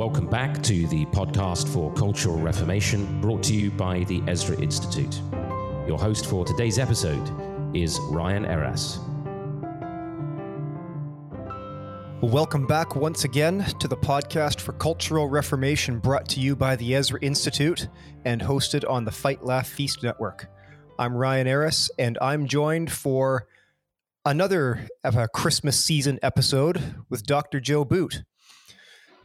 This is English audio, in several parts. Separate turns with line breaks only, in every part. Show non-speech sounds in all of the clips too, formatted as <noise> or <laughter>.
Welcome back to the podcast for Cultural Reformation, brought to you by the Ezra Institute. Your host for today's episode is Ryan Eras.
Welcome back once again to the podcast for Cultural Reformation, brought to you by the Ezra Institute and hosted on the Fight Laugh Feast Network. I'm Ryan Eras, and I'm joined for another Christmas season episode with Dr. Joe Boot.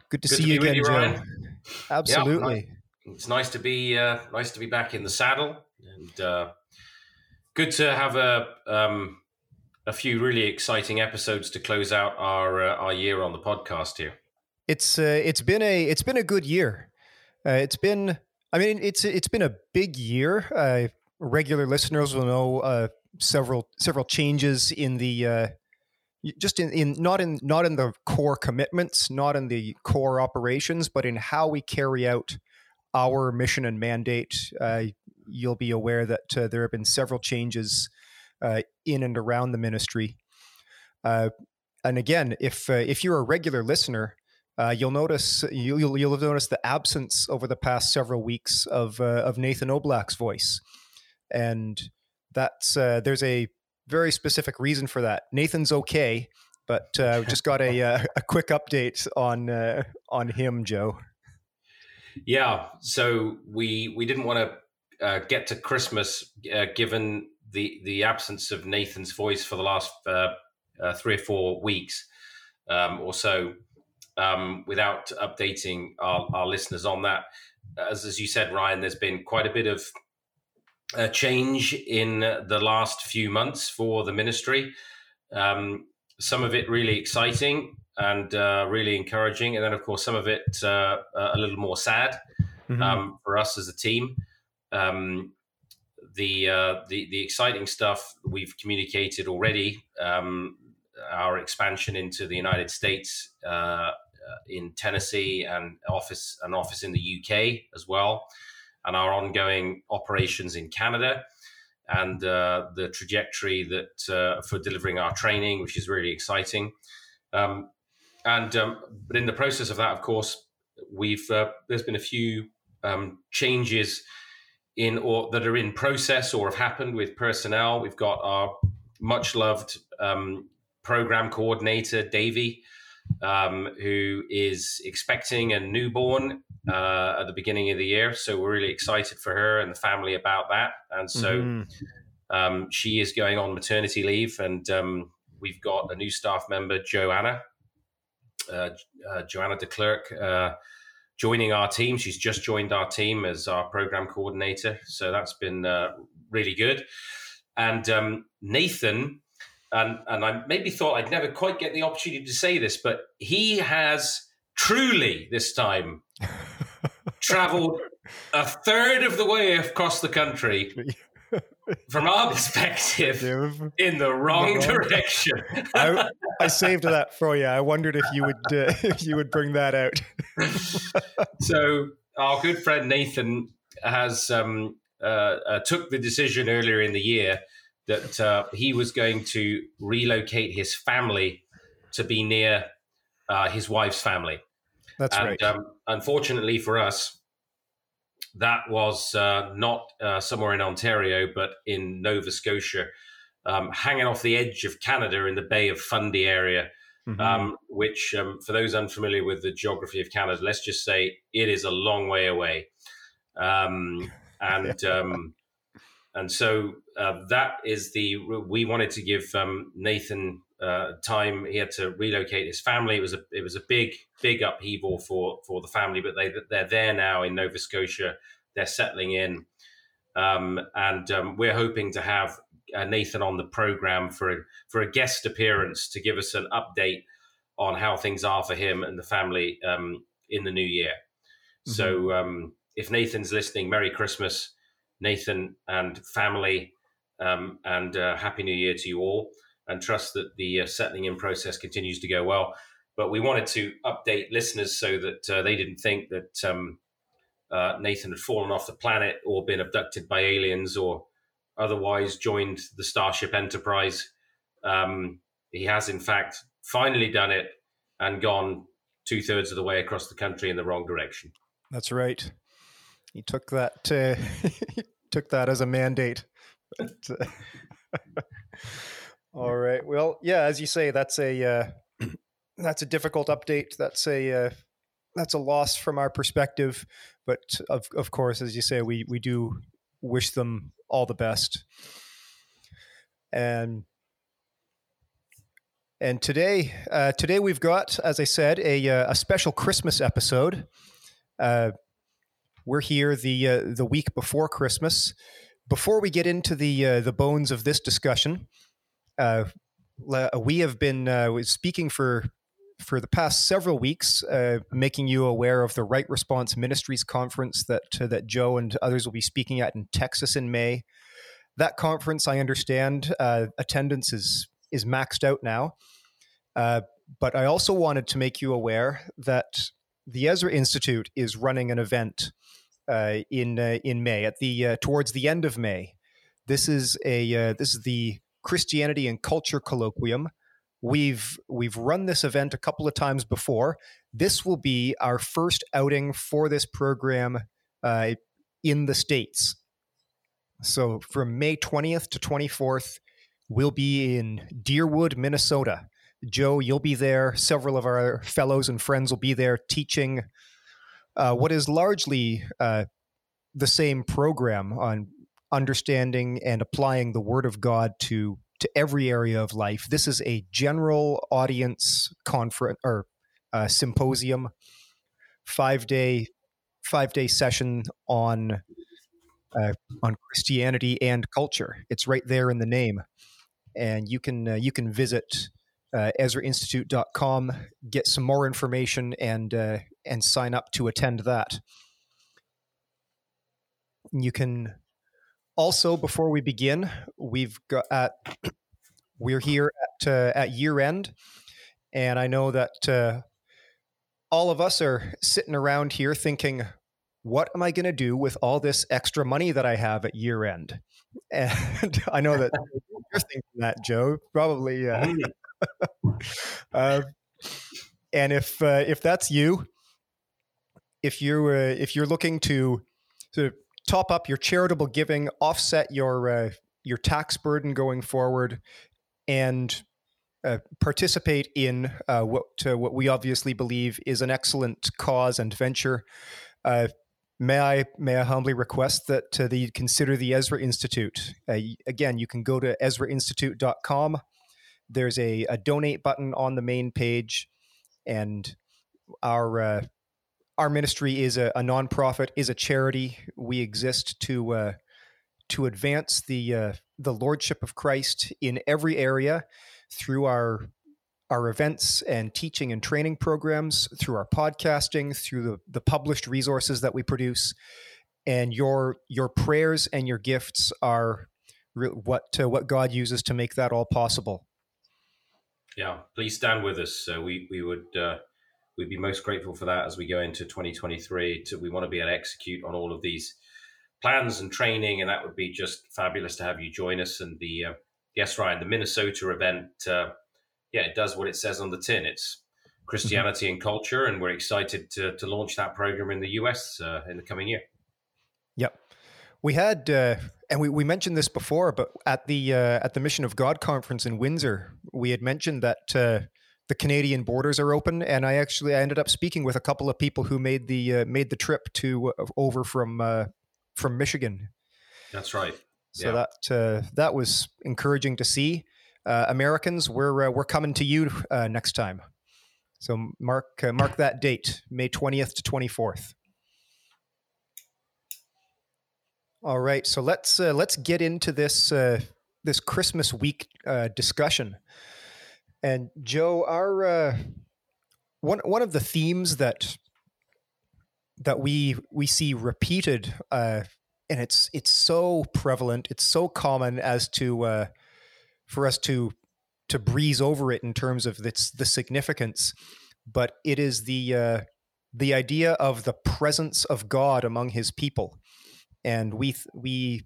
Good to
Good
see
to
you again,
you,
Joe.
Ryan.
Absolutely.
It's nice to be uh, nice to be back in the saddle, and uh, good to have a um, a few really exciting episodes to close out our uh, our year on the podcast here.
It's uh, it's been a it's been a good year. Uh, it's been I mean it's it's been a big year. Uh, regular listeners will know uh, several several changes in the uh, just in, in not in not in the core commitments, not in the core operations, but in how we carry out our mission and mandate. Uh, you'll be aware that uh, there have been several changes uh, in and around the ministry. Uh, and again, if uh, if you're a regular listener, uh, you'll notice you, you'll you'll have noticed the absence over the past several weeks of of Nathan Oblak's voice, and that's there's a very specific reason for that. Nathan's okay, but uh, just got a <laughs> uh, a quick update on uh, on him, Joe.
Yeah, so we we didn't want to uh, get to Christmas uh, given the the absence of Nathan's voice for the last uh, uh, three or four weeks um, or so, um, without updating our, our listeners on that. As as you said, Ryan, there's been quite a bit of uh, change in the last few months for the ministry. Um, some of it really exciting and uh, really encouraging, and then of course some of it uh, a little more sad
Mm-hmm.
um, for us as a team. Um, the, uh, the the exciting stuff we've communicated already. Um, our expansion into the United States, uh, uh, in Tennessee, and office an office in the UK as well, and our ongoing operations in Canada, and uh, the trajectory that uh, for delivering our training, which is really exciting. Um, and um, but in the process of that, of course, we've uh, there's been a few um, changes in or that are in process or have happened with personnel. We've got our much loved um, program coordinator Davy, um, who is expecting a newborn uh, at the beginning of the year. So we're really excited for her and the family about that. And so
Mhm.
um, she is going on maternity leave, and um, we've got a new staff member, Joanna, uh, uh, Joanna de Klerk, uh, joining our team. She's just joined our team as our program coordinator, so that's been uh, really good. And um, Nathan, and and I maybe thought I'd never quite get the opportunity to say this, but he has truly this time traveled a third of the way across the country <laughs> from our perspective in the wrong
The wrong-
direction. <laughs>
I, I saved that for you. I wondered if you would uh, <laughs> if you would bring that out.
so our good friend Nathan has um, uh, uh, took the decision earlier in the year that uh, he was going to relocate his family to be near uh, his wife's family.
That's
and
right.
um, unfortunately for us, that was uh, not uh, somewhere in Ontario, but in Nova Scotia, um, hanging off the edge of Canada in the Bay of Fundy area.
Mhm.
Um, which, um, for those unfamiliar with the geography of Canada, let's just say it is a long way away. Um, <laughs> and um, and so uh, that is the we wanted to give um, Nathan uh, time. He had to relocate his family. It was a it was a big big upheaval for for the family, but they they're there now in Nova Scotia. They're settling in, um, and um, we're hoping to have uh, Nathan on the program for a, for a guest appearance to give us an update on how things are for him and the family um, in the new year. So um, if Nathan's listening, Merry Christmas, Nathan and family, um, and uh, Happy New Year to you all. And trust that the uh, settling in process continues to go well. But we wanted to update listeners so that uh, they didn't think that um, uh, Nathan had fallen off the planet or been abducted by aliens or otherwise joined the Starship Enterprise. Um, he has, in fact, finally done it and gone two thirds of the way across the country in the wrong direction.
That's right. He took that uh, <laughs> took that as a mandate. But, uh, <laughs> all right. Well, yeah, as you say, that's a uh, <clears throat> that's a difficult update. That's a uh, that's a loss from our perspective. But of of course, as you say, we we do wish them all the best. And and today, uh, today we've got, as I said, a, uh, a special Christmas episode. Uh, we're here the uh, the week before Christmas. Before we get into the the bones of this discussion, uh, we have been speaking for for the past several weeks, making you aware of the Right Response Ministries conference that that Joe and others will be speaking at in Texas in May. That conference, I understand, attendance is is maxed out now. Uh, but I also wanted to make you aware that the Ezra Institute is running an event uh, in uh, in May at the uh, towards the end of May. This is a uh, this is the Christianity and Culture Colloquium. We've we've run this event a couple of times before. This will be our first outing for this program uh, in the states. So from May 20th to 24th, we'll be in Deerwood, Minnesota. Joe, you'll be there. Several of our fellows and friends will be there teaching uh, what is largely uh, the same program on understanding and applying the Word of God to to every area of life. This is a general audience conference or uh, symposium, five day five day session on uh, on Christianity and culture. It's right there in the name and you can uh, you can visit uh, EzraInstitute.com, get some more information, and uh, and sign up to attend that. You can also, before we begin, we've got we're here at uh, at year end, and I know that uh, all of us are sitting around here thinking, "What am I going to do with all this extra money that I have at year end?" <laughs> And I know that <laughs> you're thinking that, Joe. Probably. Uh, <laughs> uh, and if uh, if that's you, if you uh, if you're looking to to top up your charitable giving, offset your uh, your tax burden going forward, and uh, participate in uh, what uh, what we obviously believe is an excellent cause and venture. Uh, May I may I humbly request that uh, that you consider the Ezra Institute. Again, you can go to EzraInstitute.com. There's a, a donate button on the main page, and our our ministry is a, a nonprofit, is a charity. We exist to uh, to advance the uh, the lordship of Christ in every area through our our events and teaching and training programs, through our podcasting, through the, the published resources that we produce. And your your prayers and your gifts are re- what uh, what God uses to make that all possible.
Yeah, please stand with us. We we would uh, we'd be most grateful for that as we go into 2023. To, we want to be able to execute on all of these plans and training, and that would be just fabulous to have you join us. And the uh, yes, Ryan, the Minnesota event uh, yeah, it does what it says on the tin. It's Christianity and culture, and we're excited to, to launch that program in the US uh, in the coming year.
Yep, we had, uh, and we, we mentioned this before, but at the uh, at the Mission of God conference in Windsor, we had mentioned that uh, the Canadian borders are open, and I actually I ended up speaking with a couple of people who made the uh, made the trip to uh, over from from Michigan.
That's right.
So yeah. that that was encouraging to see uh, Americans, we're uh, we're coming to you uh, next time. So mark uh, mark that date, May twentieth to twenty fourth. All right, so let's uh, let's get into this uh, this Christmas week discussion. And Joe, our uh, one one of the themes that that we we see repeated, uh, and it's it's so prevalent, it's so common as to uh, for us to to breeze over it in terms of its the significance, but it is the uh, the idea of the presence of God among His people, and we we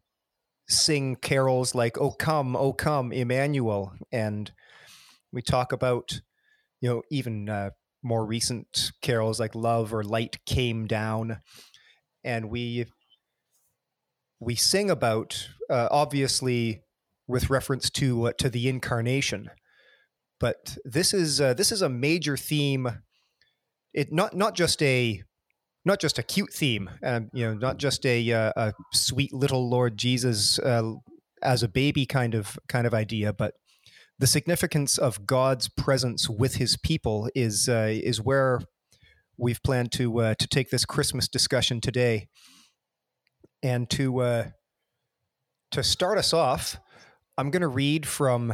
sing carols like "O come, O come, Emmanuel," and we talk about you know even uh, more recent carols like Love or Light Came Down. And we we sing about uh, obviously with reference to uh, to the incarnation but this is uh, this is a major theme it not not just a not just a cute theme um, you know not just a, uh, a sweet little lord jesus uh, as a baby kind of kind of idea but the significance of god's presence with his people is uh, is where we've planned to uh, to take this christmas discussion today and to uh, to start us off, I'm going to read from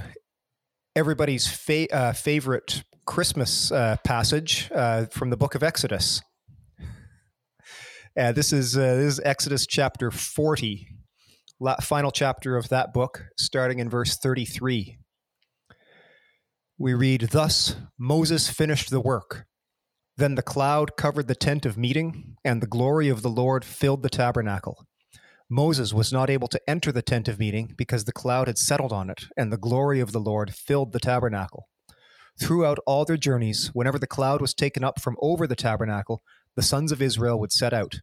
everybody's fa- uh, favorite Christmas uh, passage uh, from the book of Exodus. This is this is Exodus chapter 40, la- final chapter of that book, starting in verse 33. We read, Thus Moses finished the work. Then the cloud covered the tent of meeting, and the glory of the Lord filled the tabernacle. Moses was not able to enter the tent of meeting because the cloud had settled on it, and the glory of the Lord filled the tabernacle. Throughout all their journeys, whenever the cloud was taken up from over the tabernacle, the sons of Israel would set out.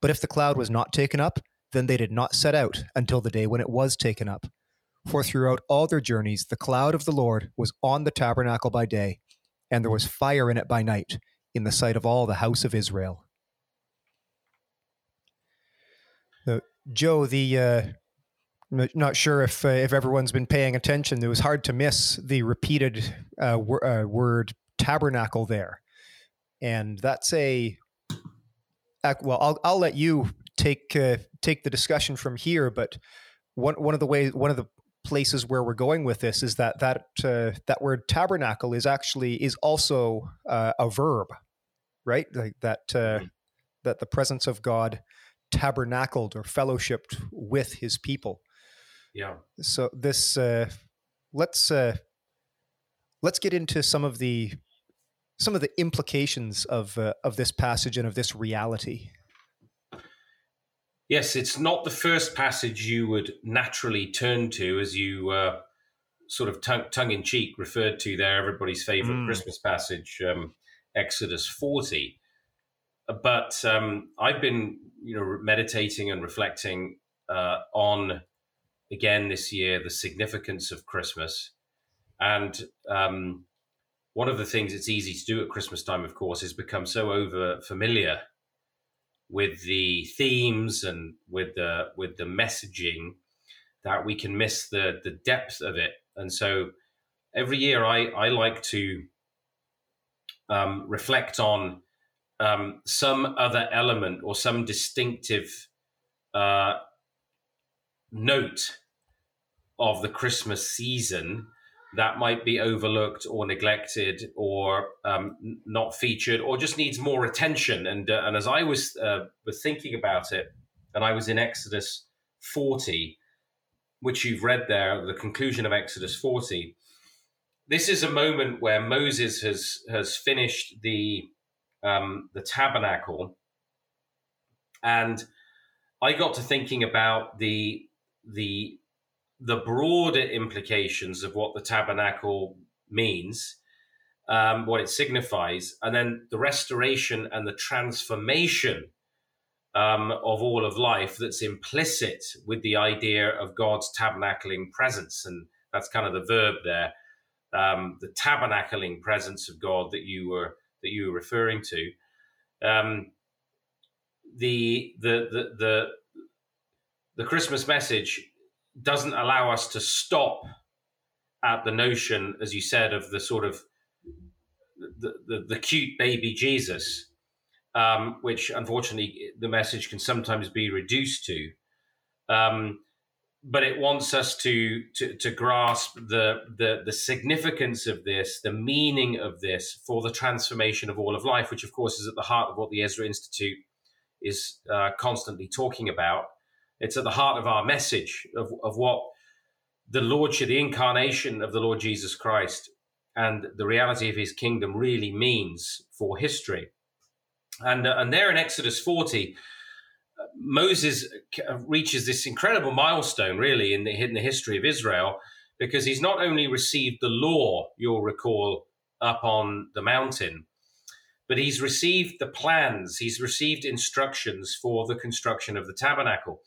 But if the cloud was not taken up, then they did not set out until the day when it was taken up. For throughout all their journeys, the cloud of the Lord was on the tabernacle by day, and there was fire in it by night, in the sight of all the house of Israel. Joe, the uh, not sure if uh, if everyone's been paying attention. It was hard to miss the repeated uh, wor- uh, word tabernacle there, and that's a well. I'll I'll let you take uh, take the discussion from here. But one one of the ways one of the places where we're going with this is that that uh, that word tabernacle is actually is also uh, a verb, right? Like that mm-hmm. that the presence of God tabernacled or fellowshipped with his people.
Yeah.
So this uh, let's uh, let's get into some of the some of the implications of uh, of this passage and of this reality.
Yes, it's not the first passage you would naturally turn to as you uh, sort of tongue, tongue in cheek referred to there, everybody's favorite mm. Christmas passage, um, Exodus 40. But um, I've been you know meditating and reflecting uh, on again this year the significance of Christmas, and um, one of the things it's easy to do at Christmas time, of course, is become so over familiar with the themes and with the with the messaging that we can miss the the depth of it. And so every year I I like to um, reflect on um, some other element or some distinctive uh, note of the Christmas season that might be overlooked or neglected or um, not featured or just needs more attention. And uh, and as I was uh, was thinking about it, and I was in Exodus 40, which you've read there, the conclusion of Exodus 40. This is a moment where Moses has has finished the um, the tabernacle, and I got to thinking about the the the broader implications of what the tabernacle means, um, what it signifies, and then the restoration and the transformation um, of all of life that's implicit with the idea of God's tabernacling presence, and that's kind of the verb there, um, the tabernacling presence of God that you were that you were referring to, um, the, the the the the Christmas message doesn't allow us to stop at the notion, as you said, of the sort of the, the, the cute baby Jesus, um, which unfortunately the message can sometimes be reduced to. Um, but it wants us to to, to grasp the, the the significance of this, the meaning of this for the transformation of all of life, which of course is at the heart of what the Ezra Institute is uh, constantly talking about. It's at the heart of our message of, of what the Lordship, the incarnation of the Lord Jesus Christ, and the reality of His kingdom really means for history. And uh, and there in Exodus forty Moses reaches this incredible milestone, really, in the, in the history of Israel, because he's not only received the law, you'll recall, up on the mountain, but he's received the plans, he's received instructions for the construction of the tabernacle.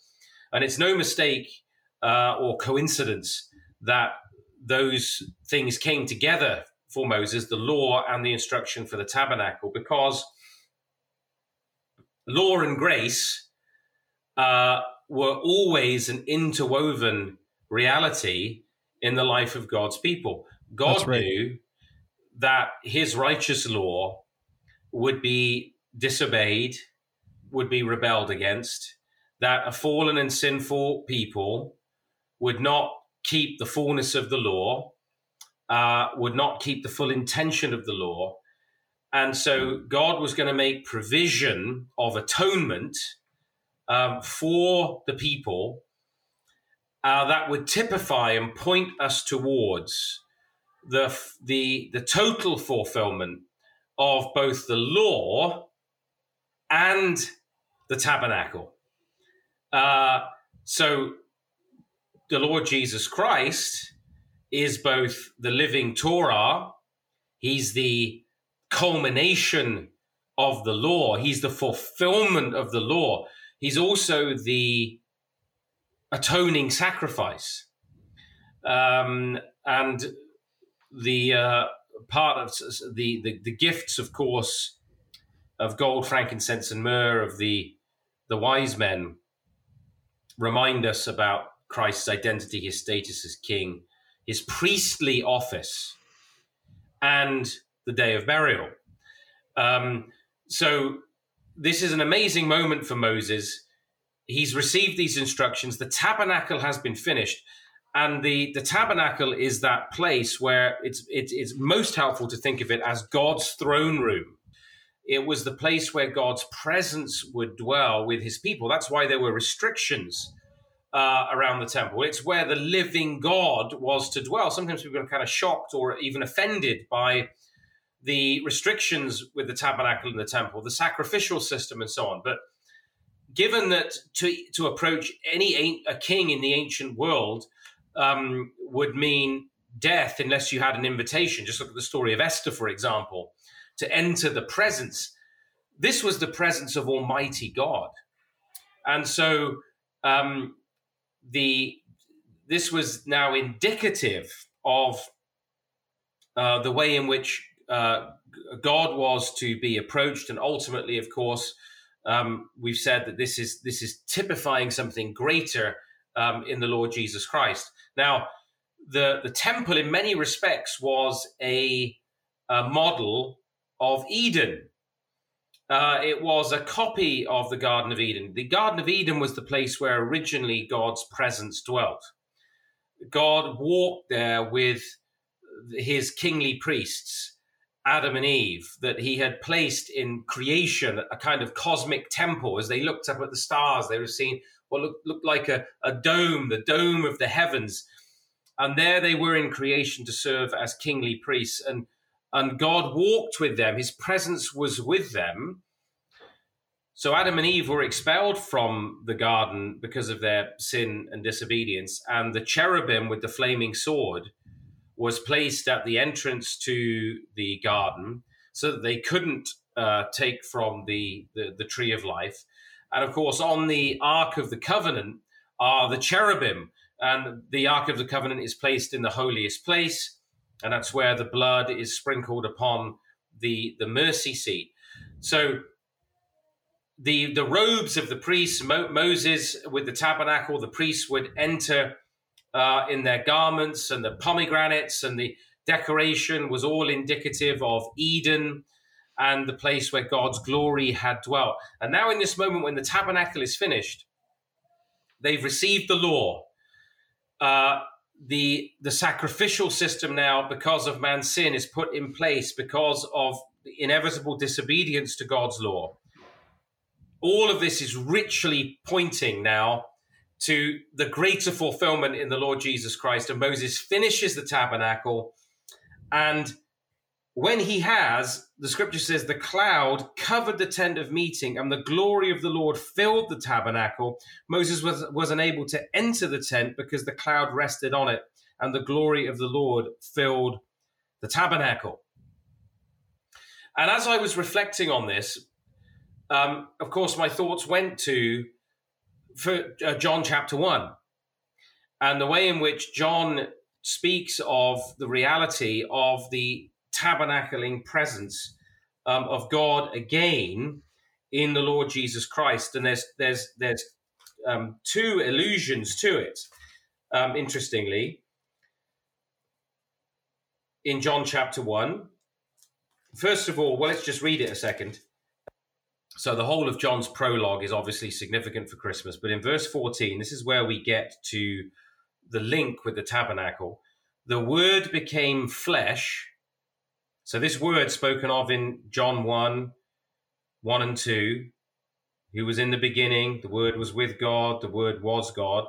And it's no mistake uh, or coincidence that those things came together for Moses the law and the instruction for the tabernacle, because law and grace uh, were always an interwoven reality in the life of God's people. God right. knew that his righteous law would be disobeyed, would be rebelled against, that a fallen and sinful people would not keep the fullness of the law, uh, would not keep the full intention of the law. And so God was going to make provision of atonement um, for the people uh, that would typify and point us towards the, the, the total fulfillment of both the law and the tabernacle. Uh, so the Lord Jesus Christ is both the living Torah, he's the culmination of the law, he's the fulfillment of the law, he's also the atoning sacrifice. Um, and the uh, part of the, the, the gifts, of course, of gold, frankincense, and myrrh of the the wise men remind us about Christ's identity, his status as king, his priestly office, and the day of burial. Um, so this is an amazing moment for Moses. He's received these instructions. The tabernacle has been finished and the the tabernacle is that place where it's it, it's most helpful to think of it as God's throne room. It was the place where God's presence would dwell with His people. That's why there were restrictions uh, around the temple. It's where the living God was to dwell. Sometimes people are kind of shocked or even offended by the restrictions with the tabernacle and the temple, the sacrificial system, and so on. But given that to to approach any a king in the ancient world um, would mean death unless you had an invitation. Just look at the story of Esther, for example, to enter the presence. This was the presence of Almighty God, and so um, the this was now indicative of uh, the way in which uh, God was to be approached, and ultimately, of course, um, we've said that this is this is typifying something greater um, in the Lord Jesus Christ. Now, the, the temple, in many respects, was a, a model of Eden. Uh, it was a copy of the Garden of Eden. The Garden of Eden was the place where originally God's presence dwelt. God walked there with his kingly priests, Adam and Eve, that he had placed in creation, a kind of cosmic temple. As they looked up at the stars, they were seeing what looked, looked like a, a dome, the dome of the heavens. And there they were in creation to serve as kingly priests. And, and God walked with them, his presence was with them. So Adam and Eve were expelled from the garden because of their sin and disobedience. And the cherubim with the flaming sword was placed at the entrance to the garden so that they couldn't uh, take from the, the, the tree of life. And of course, on the Ark of the Covenant are the cherubim. And the Ark of the Covenant is placed in the holiest place. And that's where the blood is sprinkled upon the, the mercy seat. So the, the robes of the priests, Mo- Moses with the tabernacle, the priests would enter uh, in their garments, and the pomegranates and the decoration was all indicative of Eden and the place where God's glory had dwelt. And now, in this moment when the tabernacle is finished, they've received the law. Uh, the the sacrificial system now, because of man's sin, is put in place because of the inevitable disobedience to God's law. All of this is richly pointing now to the greater fulfillment in the Lord Jesus Christ. And Moses finishes the tabernacle and when he has, the scripture says, the cloud covered the tent of meeting and the glory of the Lord filled the tabernacle. Moses was, was unable to enter the tent because the cloud rested on it and the glory of the Lord filled the tabernacle. And as I was reflecting on this, um, of course, my thoughts went to for, uh, John chapter 1 and the way in which John speaks of the reality of the tabernacling presence um, of God again in the Lord Jesus Christ. And there's there's there's um, two allusions to it. Um, interestingly, in John chapter one, first of all, well, let's just read it a second. So the whole of John's prologue is obviously significant for Christmas, but in verse 14, this is where we get to the link with the tabernacle. The word became flesh. So this word spoken of in John 1, 1 and 2, who was in the beginning, the word was with God, the word was God,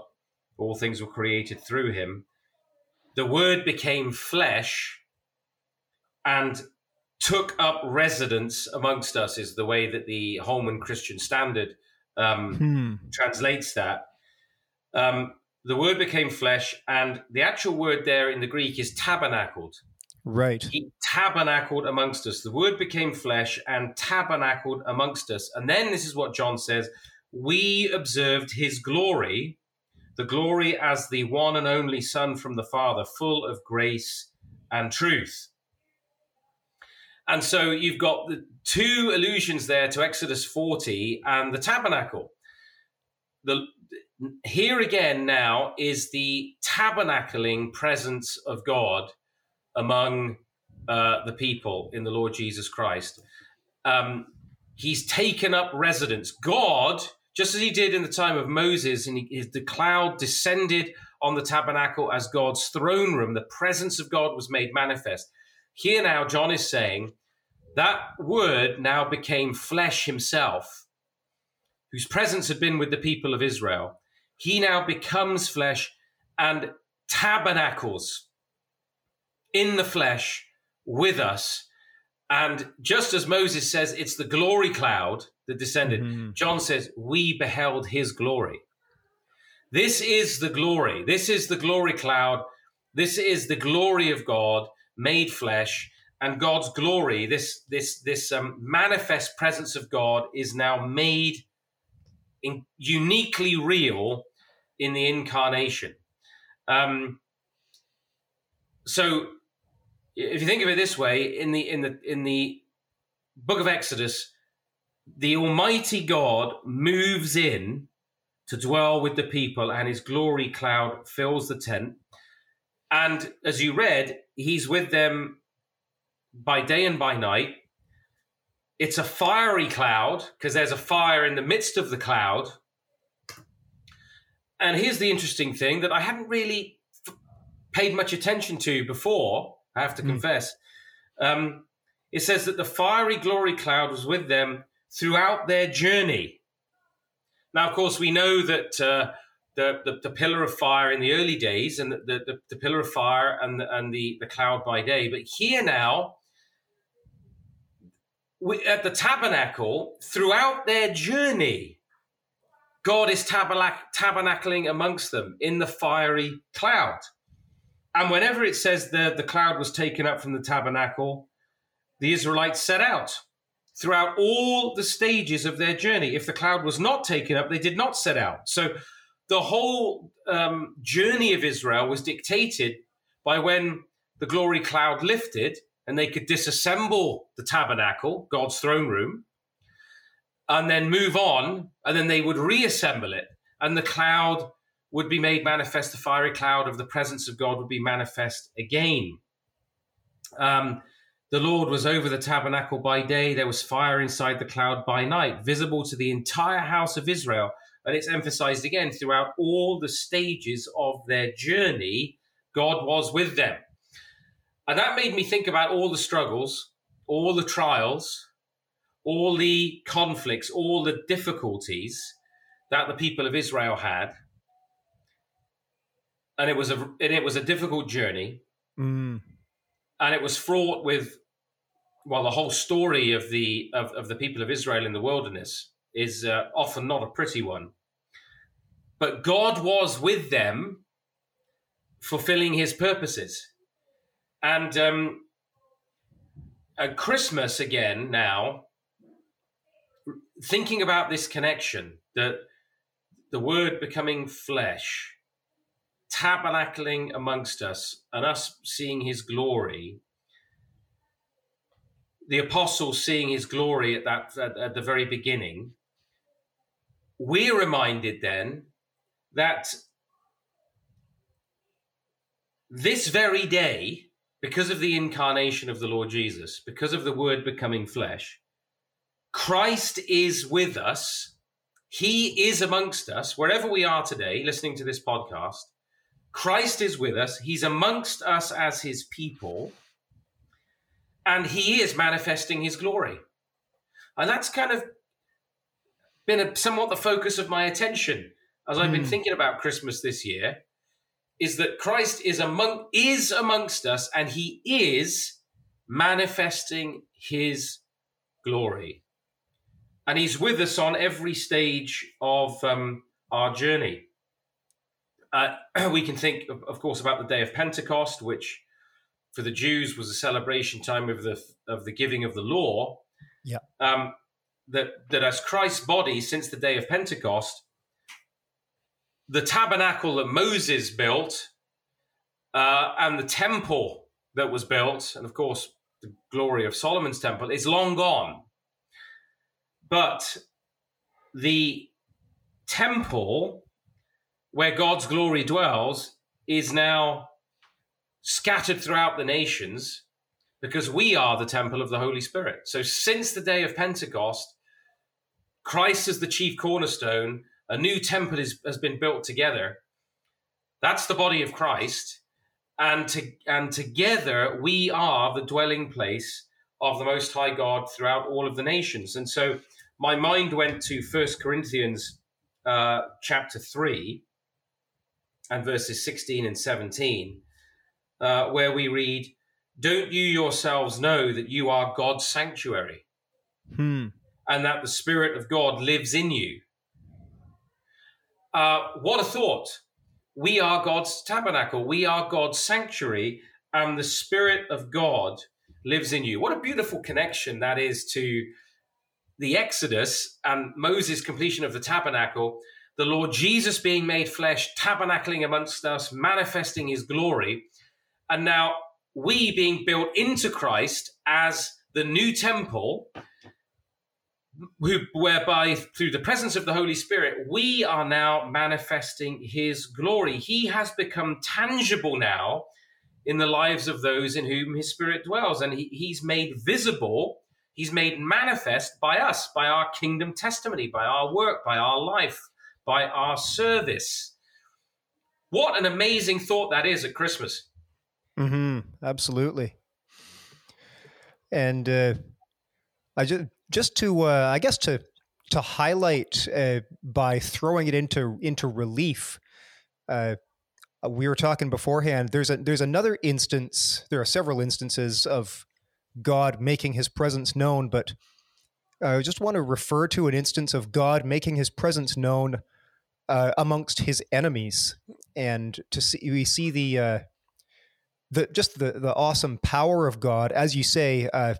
all things were created through him. The word became flesh and took up residence amongst us is the way that the Holman Christian Standard um, hmm. translates that. Um, the word became flesh, and the actual word there in the Greek is tabernacled.
Right.
He tabernacled amongst us. The word became flesh and tabernacled amongst us. And then this is what John says we observed his glory, the glory as the one and only Son from the Father, full of grace and truth. And so you've got the two allusions there to Exodus 40 and the tabernacle. The, here again now is the tabernacling presence of God among uh, the people in the Lord Jesus Christ. Um, he's taken up residence. God, just as he did in the time of Moses, and he, the cloud descended on the tabernacle as God's throne room, the presence of God was made manifest. Here now, John is saying that word now became flesh himself, whose presence had been with the people of Israel. He now becomes flesh and tabernacles in the flesh with us. And just as Moses says, it's the glory cloud that descended, mm-hmm. John says, we beheld his glory. This is the glory. This is the glory cloud. This is the glory of God made flesh. And God's glory, this this this um, manifest presence of God, is now made in, uniquely real in the incarnation. Um, so if you think of it this way, in the in the in the book of Exodus, the Almighty God moves in to dwell with the people, and His glory cloud fills the tent. And as you read, He's with them by day and by night. It's a fiery cloud because there's a fire in the midst of the cloud. And here's the interesting thing that I hadn't really paid much attention to before I have to mm. confess. Um, it says that the fiery glory cloud was with them throughout their journey. Now, of course, we know that uh, the, the, the pillar of fire in the early days and the, the, the pillar of fire and the, and the, the cloud by day. But here now, we, at the tabernacle, throughout their journey, God is tabernac- tabernacling amongst them in the fiery cloud. And whenever it says the, the cloud was taken up from the tabernacle, the Israelites set out throughout all the stages of their journey. If the cloud was not taken up, they did not set out. So the whole um, journey of Israel was dictated by when the glory cloud lifted and they could disassemble the tabernacle, God's throne room, and then move on, and then they would reassemble it, and the cloud would be made manifest, the fiery cloud of the presence of God would be manifest again. Um, the Lord was over the tabernacle by day, there was fire inside the cloud by night, visible to the entire house of Israel. And it's emphasized again throughout all the stages of their journey, God was with them. And that made me think about all the struggles, all the trials, all the conflicts, all the difficulties that the people of Israel had and it was a and it was a difficult journey, mm. and it was fraught with well, the whole story of the of, of the people of Israel in the wilderness is uh, often not a pretty one. But God was with them, fulfilling His purposes, and um, at Christmas again now, thinking about this connection that the word becoming flesh, tabernacling amongst us, and us seeing his glory. The apostles seeing his glory at that at, at the very beginning. We're reminded then that this very day, because of the incarnation of the Lord Jesus, because of the Word becoming flesh, Christ is with us. He is amongst us, wherever we are today, listening to this podcast. Christ is with us. He's amongst us as his people. And he is manifesting his glory. And that's kind of been a, somewhat the focus of my attention as I've been hmm. thinking about Christmas this year is that Christ is among is amongst us and he is manifesting his glory. And he's with us on every stage of um, our journey. Uh, <clears throat> we can think, of, of, course, about the day of Pentecost, which for the Jews was a celebration time of the of the giving of the law.
Yeah.
Um, that that as Christ's body since the day of Pentecost, the tabernacle that Moses built uh, and the temple that was built, and of course, the glory of Solomon's temple, is long gone. But the temple where God's glory dwells is now scattered throughout the nations because we are the temple of the Holy Spirit. So, since the day of Pentecost, Christ is the chief cornerstone a new temple is, has been built together. That's the body of Christ. And, to, and together we are the dwelling place of the Most High God throughout all of the nations. And so my mind went to First Corinthians uh, chapter 3 and verses 16 and 17, uh, where we read, Don't you yourselves know that you are God's sanctuary
hmm.
and that the Spirit of God lives in you? Uh, what a thought. We are God's tabernacle, we are God's sanctuary, and the Spirit of God lives in you. What a beautiful connection that is to the Exodus and Moses' completion of the tabernacle, the Lord Jesus being made flesh, tabernacling amongst us, manifesting his glory, and now we being built into Christ as the new temple whereby through the presence of the Holy Spirit, we are now manifesting His glory. He has become tangible now in the lives of those in whom His Spirit dwells, and he, He's made visible. He's made manifest by us, by our kingdom testimony, by our work, by our life, by our service. What an amazing thought that is at Christmas.
Mm-hmm. Absolutely. And uh, I just just to uh, I guess to to highlight uh, by throwing it into into relief. Uh, we were talking beforehand. There's a there's another instance. There are several instances of God making His presence known, but I just want to refer to an instance of God making His presence known uh, amongst His enemies, and to see we see the uh, the just the the awesome power of God, as you say, uh,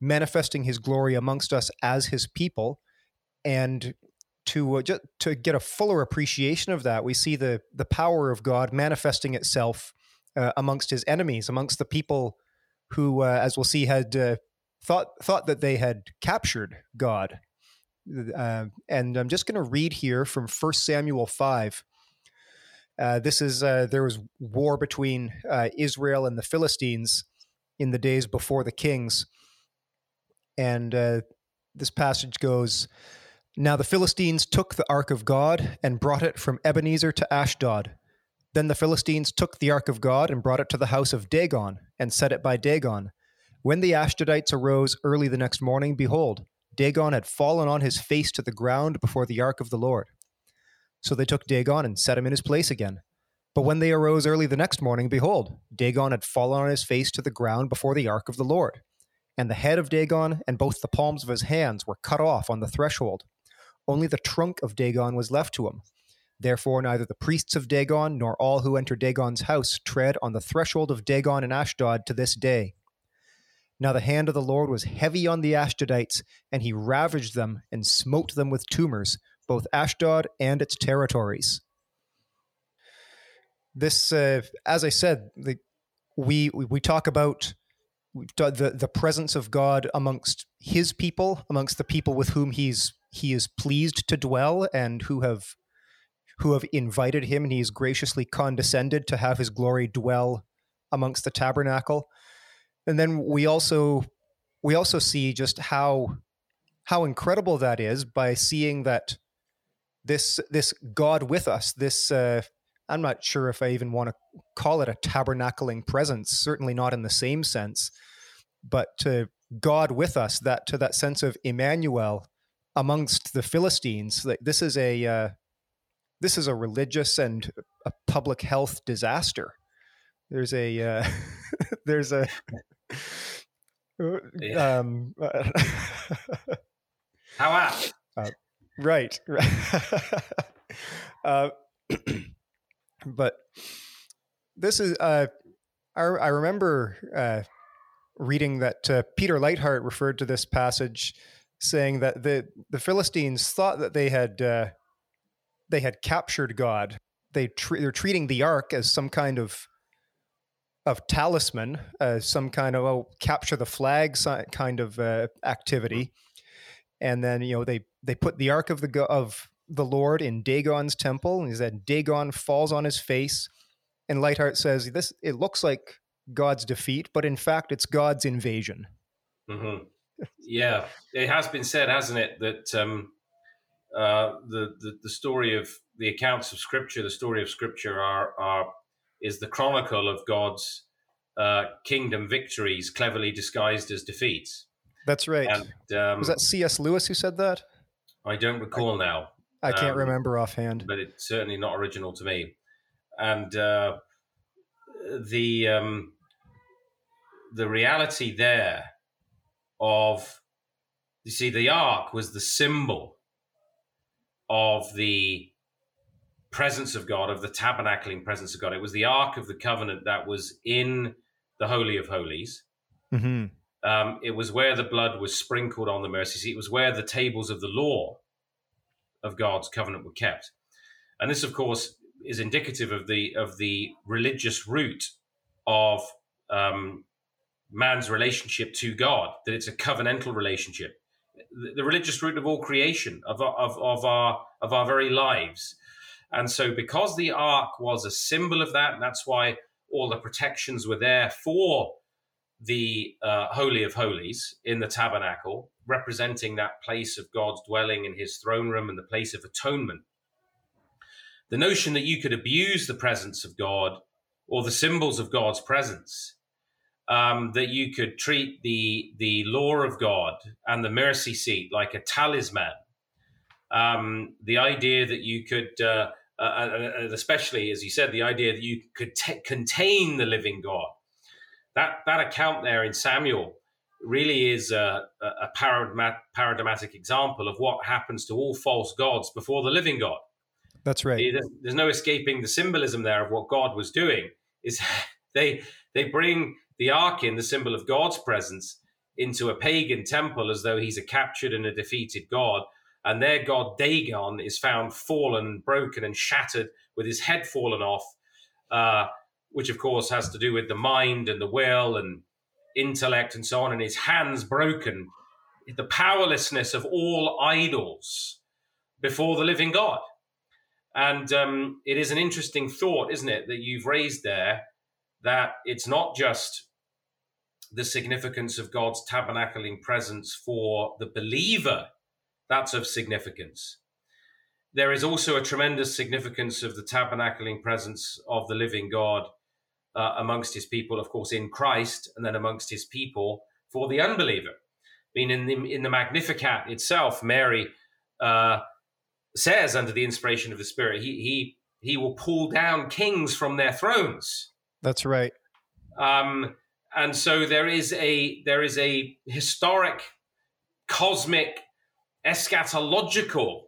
manifesting his glory amongst us as his people. And to uh, just to get a fuller appreciation of that we see the the power of god manifesting itself uh, amongst his enemies amongst the people who uh, as we'll see had thought thought that they had captured god uh, and i'm just going to read here from 1 samuel 5 uh, this is there was war between israel and the philistines in the days before the kings and uh, this passage goes Now the Philistines took the ark of God and brought it from Ebenezer to Ashdod. Then the Philistines took the ark of God and brought it to the house of Dagon and set it by Dagon. When the Ashdodites arose early the next morning, behold, Dagon had fallen on his face to the ground before the ark of the Lord. So they took Dagon and set him in his place again. But when they arose early the next morning, behold, Dagon had fallen on his face to the ground before the ark of the Lord and the head of Dagon and both the palms of his hands were cut off on the threshold. Only the trunk of Dagon was left to him. Therefore, neither the priests of Dagon nor all who enter Dagon's house tread on the threshold of Dagon in Ashdod to this day. Now the hand of the Lord was heavy on the Ashdodites, and he ravaged them and smote them with tumors, both Ashdod and its territories. This, uh, as I said, the, we we talk about the the presence of God amongst His people, amongst the people with whom He's He is pleased to dwell, and who have who have invited Him, and He has graciously condescended to have His glory dwell amongst the tabernacle and then we also we also see just how how incredible that is by seeing that this this God with us, this uh, I'm not sure if I even want to call it a tabernacling presence, certainly not in the same sense, but to God with us, that to that sense of Emmanuel amongst the Philistines. Like this is a uh, this is a religious and a public health disaster. There's a uh, <laughs> there's a <laughs>
yeah. um, <laughs> How apt.
Uh, right. <laughs> uh, <clears throat> but this is, uh, I, I remember uh, reading that uh, Peter Leithart referred to this passage saying that the, the Philistines thought that they had, uh, they had captured God. They tre- they're treating the ark as some kind of of talisman, uh, some kind of oh, capture the flag kind of uh, activity, and then you know they they put the ark of the of the Lord in Dagon's temple, and he said Dagon falls on his face, and Leithart says this it looks like God's defeat, but in fact it's God's invasion.
Mm-hmm. Yeah, it has been said, hasn't it, that um, uh, the, the the story of the accounts of Scripture, the story of Scripture, are are is the chronicle of God's uh, kingdom victories cleverly disguised as defeats.
That's right. And, um, Was that C.S. Lewis who said that?
I don't recall
I,
now.
I can't um, remember offhand.
But it's certainly not original to me. And uh, the um, the reality there of you see the ark was the symbol of the presence of God, of the tabernacling presence of God. It was the Ark of the Covenant that was in the Holy of Holies. Mm-hmm. Um, it was where the blood was sprinkled on the mercy seat. It was where the tables of the law of God's covenant were kept. And this, of course, is indicative of the of the religious root of um, man's relationship to God. That it's a covenantal relationship, the, the religious root of all creation of, of of our of our very lives. And so, because the ark was a symbol of that, that's why all the protections were there for the uh, Holy of Holies in the tabernacle, representing that place of God's dwelling in his throne room and the place of atonement. The notion that you could abuse the presence of God or the symbols of God's presence, um, that you could treat the, the law of God and the mercy seat like a talisman, um, the idea that you could, uh, uh, and especially as you said, the idea that you could t- contain the living God. That that account there in Samuel really is a, a paradigmatic example of what happens to all false gods before the living God.
That's right.
There's, there's no escaping the symbolism there of what God was doing. Is <laughs> they they bring the ark in, the symbol of God's presence, into a pagan temple as though he's a captured and a defeated God and their god Dagon is found fallen, broken, and shattered with his head fallen off, uh, which of course has to do with the mind and the will and intellect and so on, and his hands broken, the powerlessness of all idols before the living God. And um, it is an interesting thought, isn't it, that you've raised there that it's not just the significance of God's tabernacling presence for the believer that's of significance. There is also a tremendous significance of the tabernacling presence of the living God uh, amongst his people, of course, in Christ, and then amongst his people for the unbeliever. I mean, in the, in the Magnificat itself, Mary uh, says, under the inspiration of the Spirit, he, he, he will pull down kings from their thrones.
That's right.
Um, and so there is a there is a historic, cosmic eschatological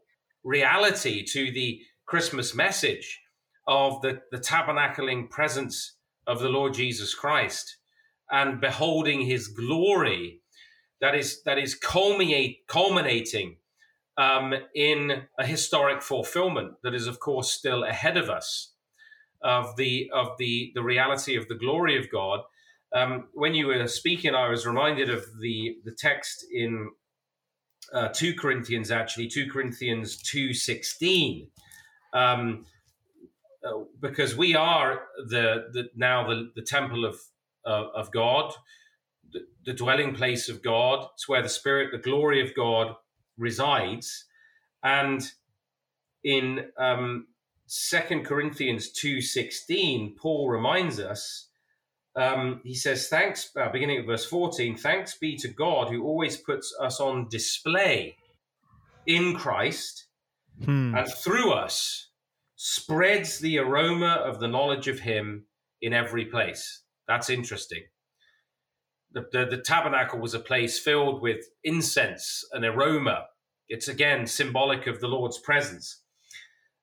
reality to the Christmas message of the, the tabernacling presence of the Lord Jesus Christ. and beholding his glory that is that is culminate, culminating um, in a historic fulfillment that is of course still ahead of us of the of the the reality of the glory of God. Um, when you were speaking, I was reminded of the the text in uh, two Corinthians, actually two Corinthians two sixteen, um, uh, because we are the, the now the, the temple of uh, of God, the, the dwelling place of God. It's where the Spirit, the glory of God resides, and in um, Second Corinthians two sixteen, Paul reminds us. Um, he says, "Thanks." Uh, beginning of verse fourteen. Thanks be to God who always puts us on display in Christ hmm. and through us spreads the aroma of the knowledge of Him in every place. That's interesting. The, the, the tabernacle was a place filled with incense and aroma. It's again symbolic of the Lord's presence.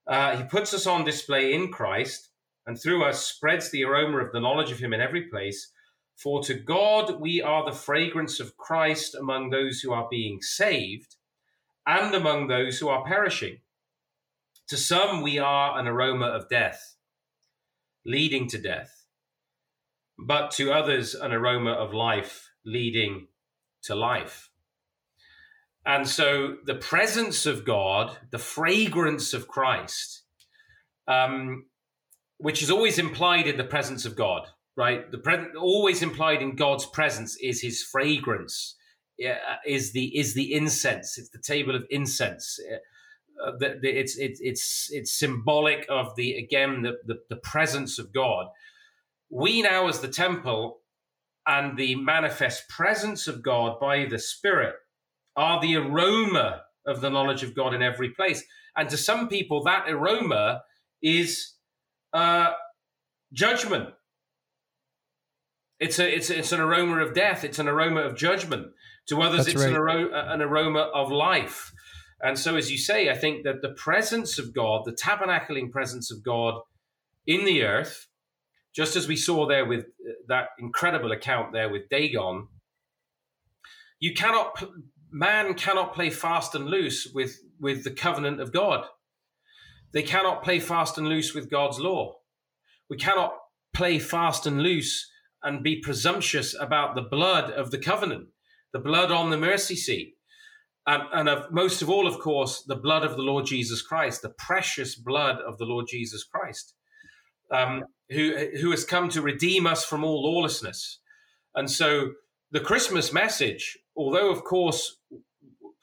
Uh, he puts us on display in Christ, and through us spreads the aroma of the knowledge of Him in every place. For to God we are the fragrance of Christ among those who are being saved and among those who are perishing. To some we are an aroma of death, leading to death, but to others an aroma of life, leading to life. And so the presence of God, the fragrance of Christ, um, which is always implied in the presence of God, right? The pre- always implied in God's presence is His fragrance, is the is the incense. It's the table of incense. Uh, it's it's it's it's symbolic of the again the, the the presence of God. We now, as the temple, and the manifest presence of God by the Spirit are the aroma of the knowledge of God in every place. And to some people, that aroma is uh, judgment. It's a it's it's an aroma of death. It's an aroma of judgment. To others, That's it's right. an, aroma, an aroma of life. And so, as you say, I think that the presence of God, the tabernacling presence of God in the earth, just as we saw there with uh, that incredible account there with Dagon, you cannot man cannot play fast and loose with, with the covenant of God. They cannot play fast and loose with God's law. We cannot play fast and loose and be presumptuous about the blood of the covenant, the blood on the mercy seat. And, and of, most of all, of course, the blood of the Lord Jesus Christ, the precious blood of the Lord Jesus Christ, um, who, who has come to redeem us from all lawlessness. And so the Christmas message, although, of course,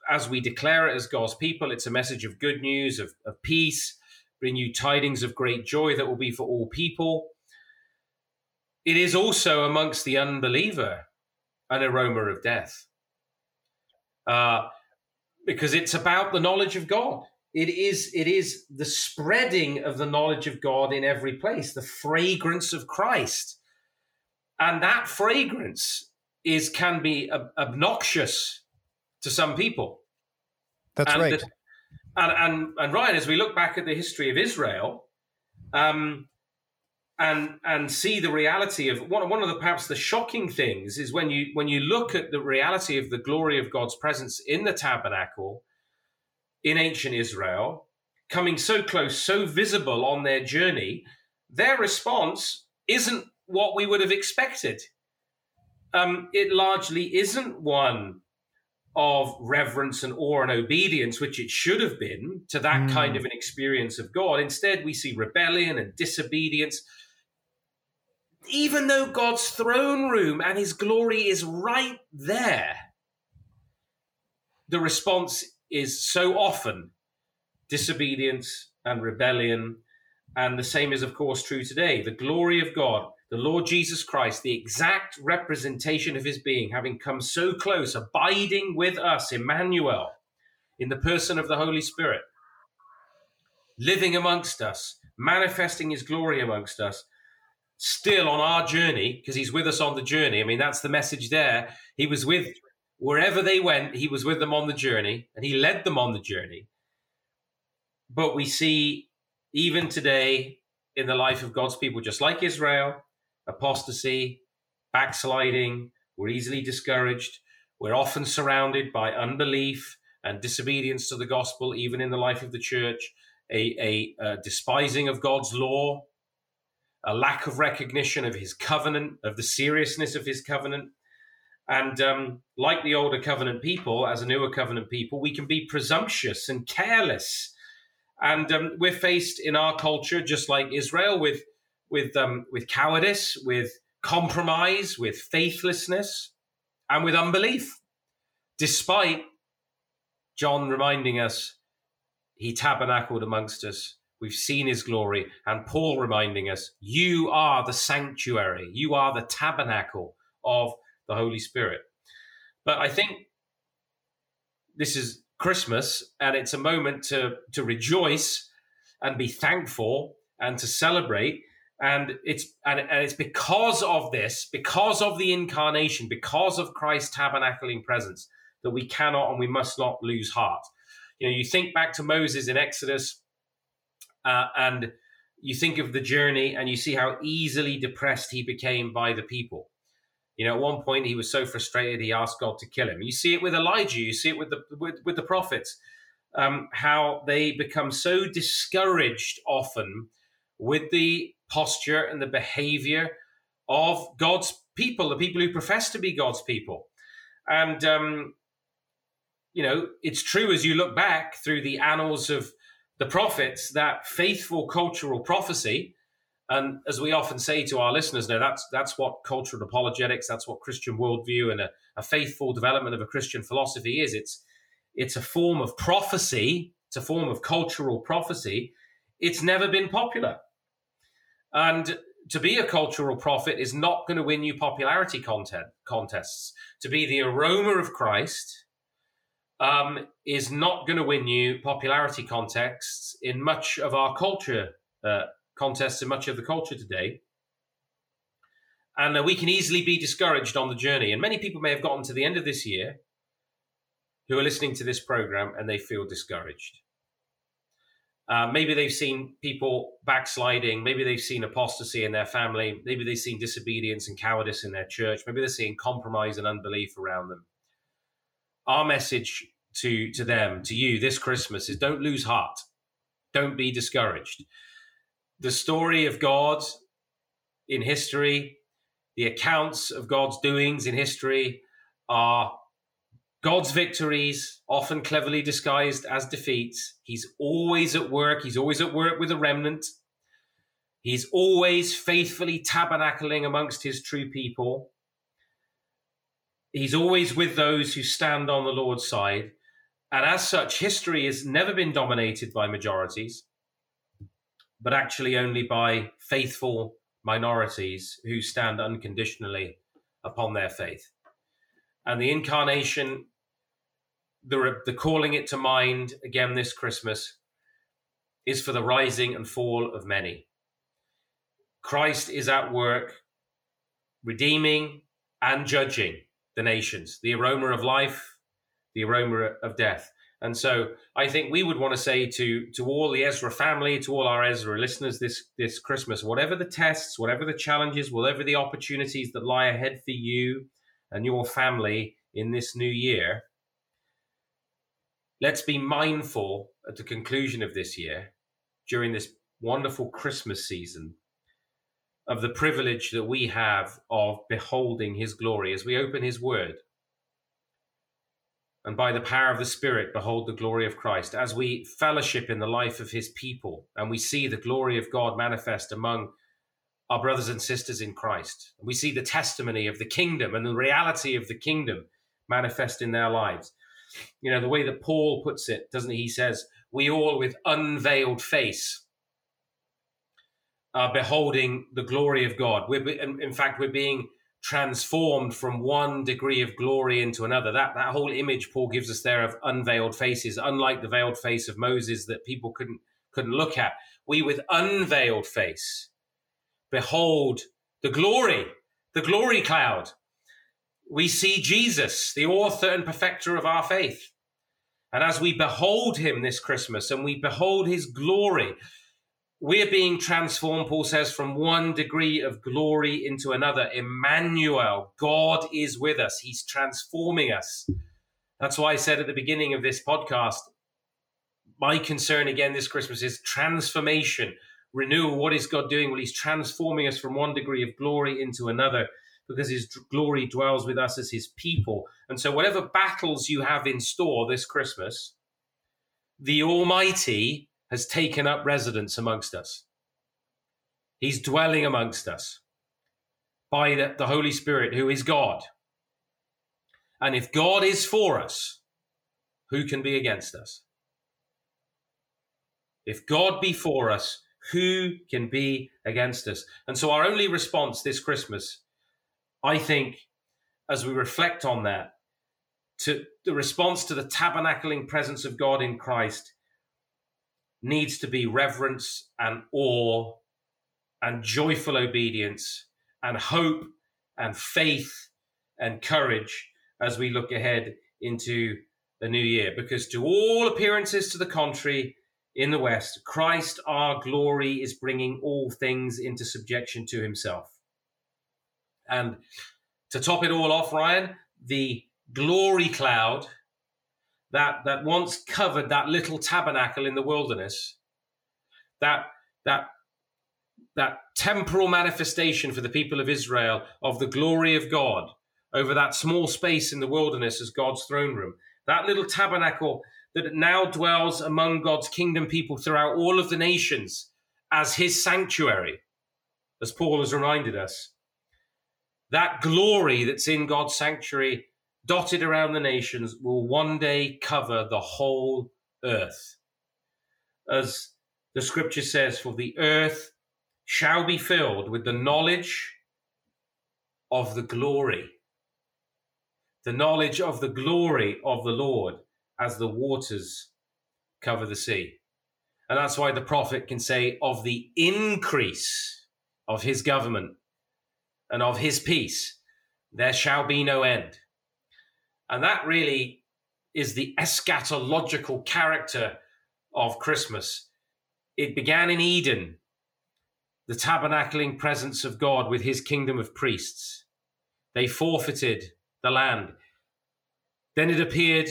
as we declare it as God's people, it's a message of good news, of, of peace, bring you tidings of great joy that will be for all people. It is also amongst the unbeliever an aroma of death. Uh, because it's about the knowledge of God. It is, it is the spreading of the knowledge of God in every place, the fragrance of Christ. And that fragrance is can be ob- obnoxious to some people.
That's
and
right.
The, and, and and Ryan, as we look back at the history of Israel, um, and and see the reality of one one of the perhaps the shocking things is when you when you look at the reality of the glory of God's presence in the tabernacle in ancient Israel, coming so close, so visible on their journey, their response isn't what we would have expected um, it largely isn't one of reverence and awe and obedience, which it should have been to that mm. kind of an experience of God. Instead, we see rebellion and disobedience. Even though God's throne room and his glory is right there, the response is so often disobedience and rebellion. And the same is, of course, true today. The glory of God the Lord Jesus Christ, the exact representation of his being, having come so close, abiding with us, Emmanuel, in the person of the Holy Spirit, living amongst us, manifesting his glory amongst us, still on our journey, because he's with us on the journey. I mean, that's the message there. He was with wherever they went, he was with them on the journey, and he led them on the journey. But we see even today in the life of God's people, just like Israel, apostasy, backsliding, we're easily discouraged, we're often surrounded by unbelief and disobedience to the gospel, even in the life of the church, a, a, a despising of God's law, a lack of recognition of his covenant, of the seriousness of his covenant. And um, like the older covenant people, as a newer covenant people, we can be presumptuous and careless. And um, we're faced in our culture, just like Israel, with with um, with cowardice, with compromise, with faithlessness, and with unbelief. Despite John reminding us he tabernacled amongst us We've seen his glory. And Paul reminding us, you are the sanctuary, you are the tabernacle of the Holy Spirit. But I think this is Christmas and it's a moment to, to rejoice and be thankful and to celebrate. And it's and, and it's because of this, because of the incarnation, because of Christ's tabernacling presence, that we cannot and we must not lose heart. You know, you think back to Moses in Exodus uh, and you think of the journey and you see how easily depressed he became by the people. You know, at one point he was so frustrated he asked God to kill him. You see it with Elijah. You see it with the with, with the prophets, um, how they become so discouraged often with the posture and the behavior of God's people, the people who profess to be God's people. And um, you know, it's true as you look back through the annals of the prophets that faithful cultural prophecy and as we often say to our listeners now that's that's what cultural apologetics that's what christian worldview and a, a faithful development of a christian philosophy is. It's it's a form of prophecy it's a form of cultural prophecy. It's never been popular. And to be a cultural prophet is not going to win you popularity content contests. To be the aroma of christ um, is not going to win you popularity contests in much of our culture uh, contests in much of the culture today. And uh, we can easily be discouraged on the journey. And many people may have gotten to the end of this year who are listening to this program and they feel discouraged. Uh, maybe they've seen people backsliding. Maybe they've seen apostasy in their family. Maybe they've seen disobedience and cowardice in their church. Maybe they're seeing compromise and unbelief around them. Our message to to them, to you this Christmas is don't lose heart. Don't be discouraged. The story of God in history, the accounts of God's doings in history are God's victories, often cleverly disguised as defeats. He's always at work. He's always at work with a remnant. He's always faithfully tabernacling amongst his true people. He's always with those who stand on the Lord's side. And as such, history has never been dominated by majorities, but actually only by faithful minorities who stand unconditionally upon their faith. And the incarnation, the, the calling it to mind again this Christmas, is for the rising and fall of many. Christ is at work, redeeming and judging the nations. The aroma of life the aroma of death. And so I think we would want to say to to all the Ezra family, to all our Ezra listeners this this Christmas, whatever the tests, whatever the challenges, whatever the opportunities that lie ahead for you and your family in this new year, let's be mindful at the conclusion of this year, during this wonderful Christmas season, of the privilege that we have of beholding his glory as we open his word and by the power of the Spirit behold the glory of Christ, as we fellowship in the life of his people and we see the glory of God manifest among our brothers and sisters in Christ. We see the testimony of the kingdom and the reality of the kingdom manifest in their lives. You know, the way that Paul puts it, doesn't he? He says, We all with unveiled face are beholding the glory of God. We're, in fact, we're being transformed from one degree of glory into another. That that whole image Paul gives us there of unveiled faces, unlike the veiled face of Moses that people couldn't couldn't look at. We with unveiled face behold the glory, the glory cloud. We see Jesus, the author and perfecter of our faith. And as we behold him this Christmas and we behold his glory, we're being transformed, Paul says, from one degree of glory into another. Emmanuel, God is with us. He's transforming us. That's why I said at the beginning of this podcast, my concern again this Christmas is transformation, renewal. What is God doing? Well, He's transforming us from one degree of glory into another because His glory dwells with us as His people. And so, whatever battles you have in store this Christmas, the Almighty has taken up residence amongst us. He's dwelling amongst us by the, the, Holy Spirit, who is God. And if God is for us, who can be against us? If God be for us, who can be against us? And so, our only response this Christmas, I think, as we reflect on that, to the response to the tabernacling presence of God in Christ needs to be reverence and awe and joyful obedience and hope and faith and courage as we look ahead into the new year. Because to all appearances to the contrary, in the West, Christ our glory is bringing all things into subjection to himself. And to top it all off, Ryan, the glory cloud that that once covered that little tabernacle in the wilderness, that that that temporal manifestation for the people of Israel of the glory of God over that small space in the wilderness as God's throne room. That little tabernacle that now dwells among God's kingdom people throughout all of the nations as his sanctuary, as Paul has reminded us. That glory that's in God's sanctuary dotted around the nations will one day cover the whole earth. As the scripture says, for the earth shall be filled with the knowledge of the glory, the knowledge of the glory of the Lord as the waters cover the sea. And that's why the prophet can say, of the increase of his government and of his peace, there shall be no end. And that really is the eschatological character of Christmas. It began in Eden, the tabernacling presence of God with his kingdom of priests. They forfeited the land. Then it appeared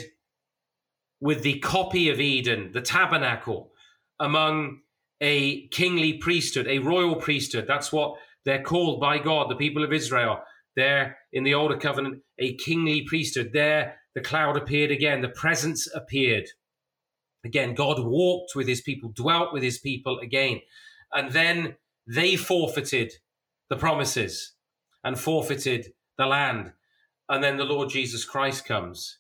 with the copy of Eden, the tabernacle, among a kingly priesthood, a royal priesthood. That's what they're called by God, the people of Israel. There in the older covenant, a kingly priesthood. There, the cloud appeared again, the presence appeared. Again, God walked with his people, dwelt with his people again. And then they forfeited the promises and forfeited the land. And then the Lord Jesus Christ comes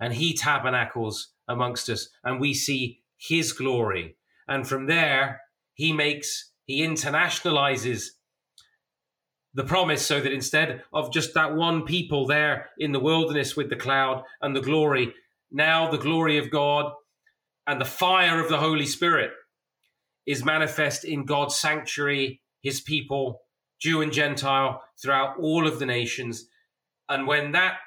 and he tabernacles amongst us and we see his glory. And from there, he makes, he internationalizes the promise so that instead of just that one people there in the wilderness with the cloud and the glory, now the glory of God and the fire of the Holy Spirit is manifest in God's sanctuary, his people, Jew and Gentile, throughout all of the nations. And when that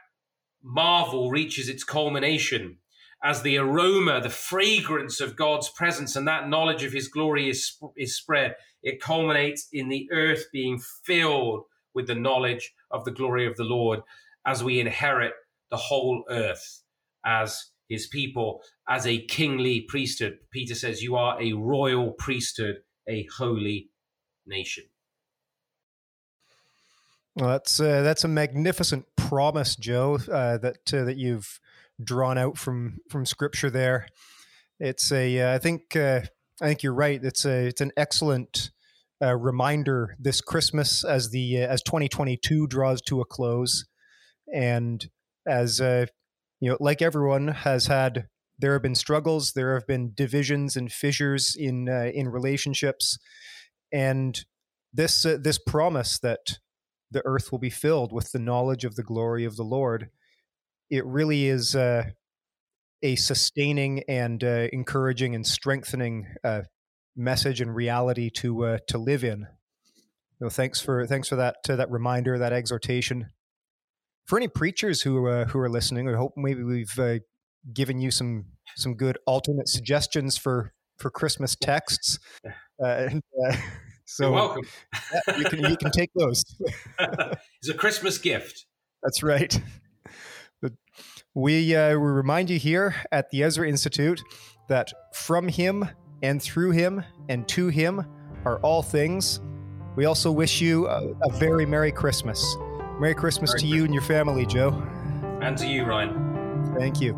marvel reaches its culmination, as the aroma, the fragrance of God's presence and that knowledge of his glory is, is spread, it culminates in the earth being filled with the knowledge of the glory of the Lord as we inherit the whole earth as his people, as a kingly priesthood. Peter says, You are a royal priesthood, a holy nation.
Well, that's uh, that's a magnificent promise, Joe, uh, that uh, that you've drawn out from from Scripture. There, it's a. Uh, I think uh, I think you're right. It's a. It's an excellent uh, reminder this Christmas as the uh, as 2022 draws to a close, and as uh, you know, like everyone has had, there have been struggles, there have been divisions and fissures in uh, in relationships, and this this promise that the earth will be filled with the knowledge of the glory of the Lord, it really is uh, a sustaining and encouraging and strengthening message and reality to uh, to live in. So thanks for thanks for that uh, that reminder, that exhortation. For any preachers who uh, who are listening, I hope maybe we've uh, given you some some good alternate suggestions for for Christmas texts. Uh, and, uh, <laughs> so
You're welcome.
yeah, you can you can take those. <laughs>
it's a Christmas gift.
That's right. We uh, we remind you here at the Ezra Institute that from him and through him and to him are all things. We also wish you a, a very Merry Christmas. Merry Christmas
Merry
to you and your family, Joe.
And to you, Ryan.
Thank you.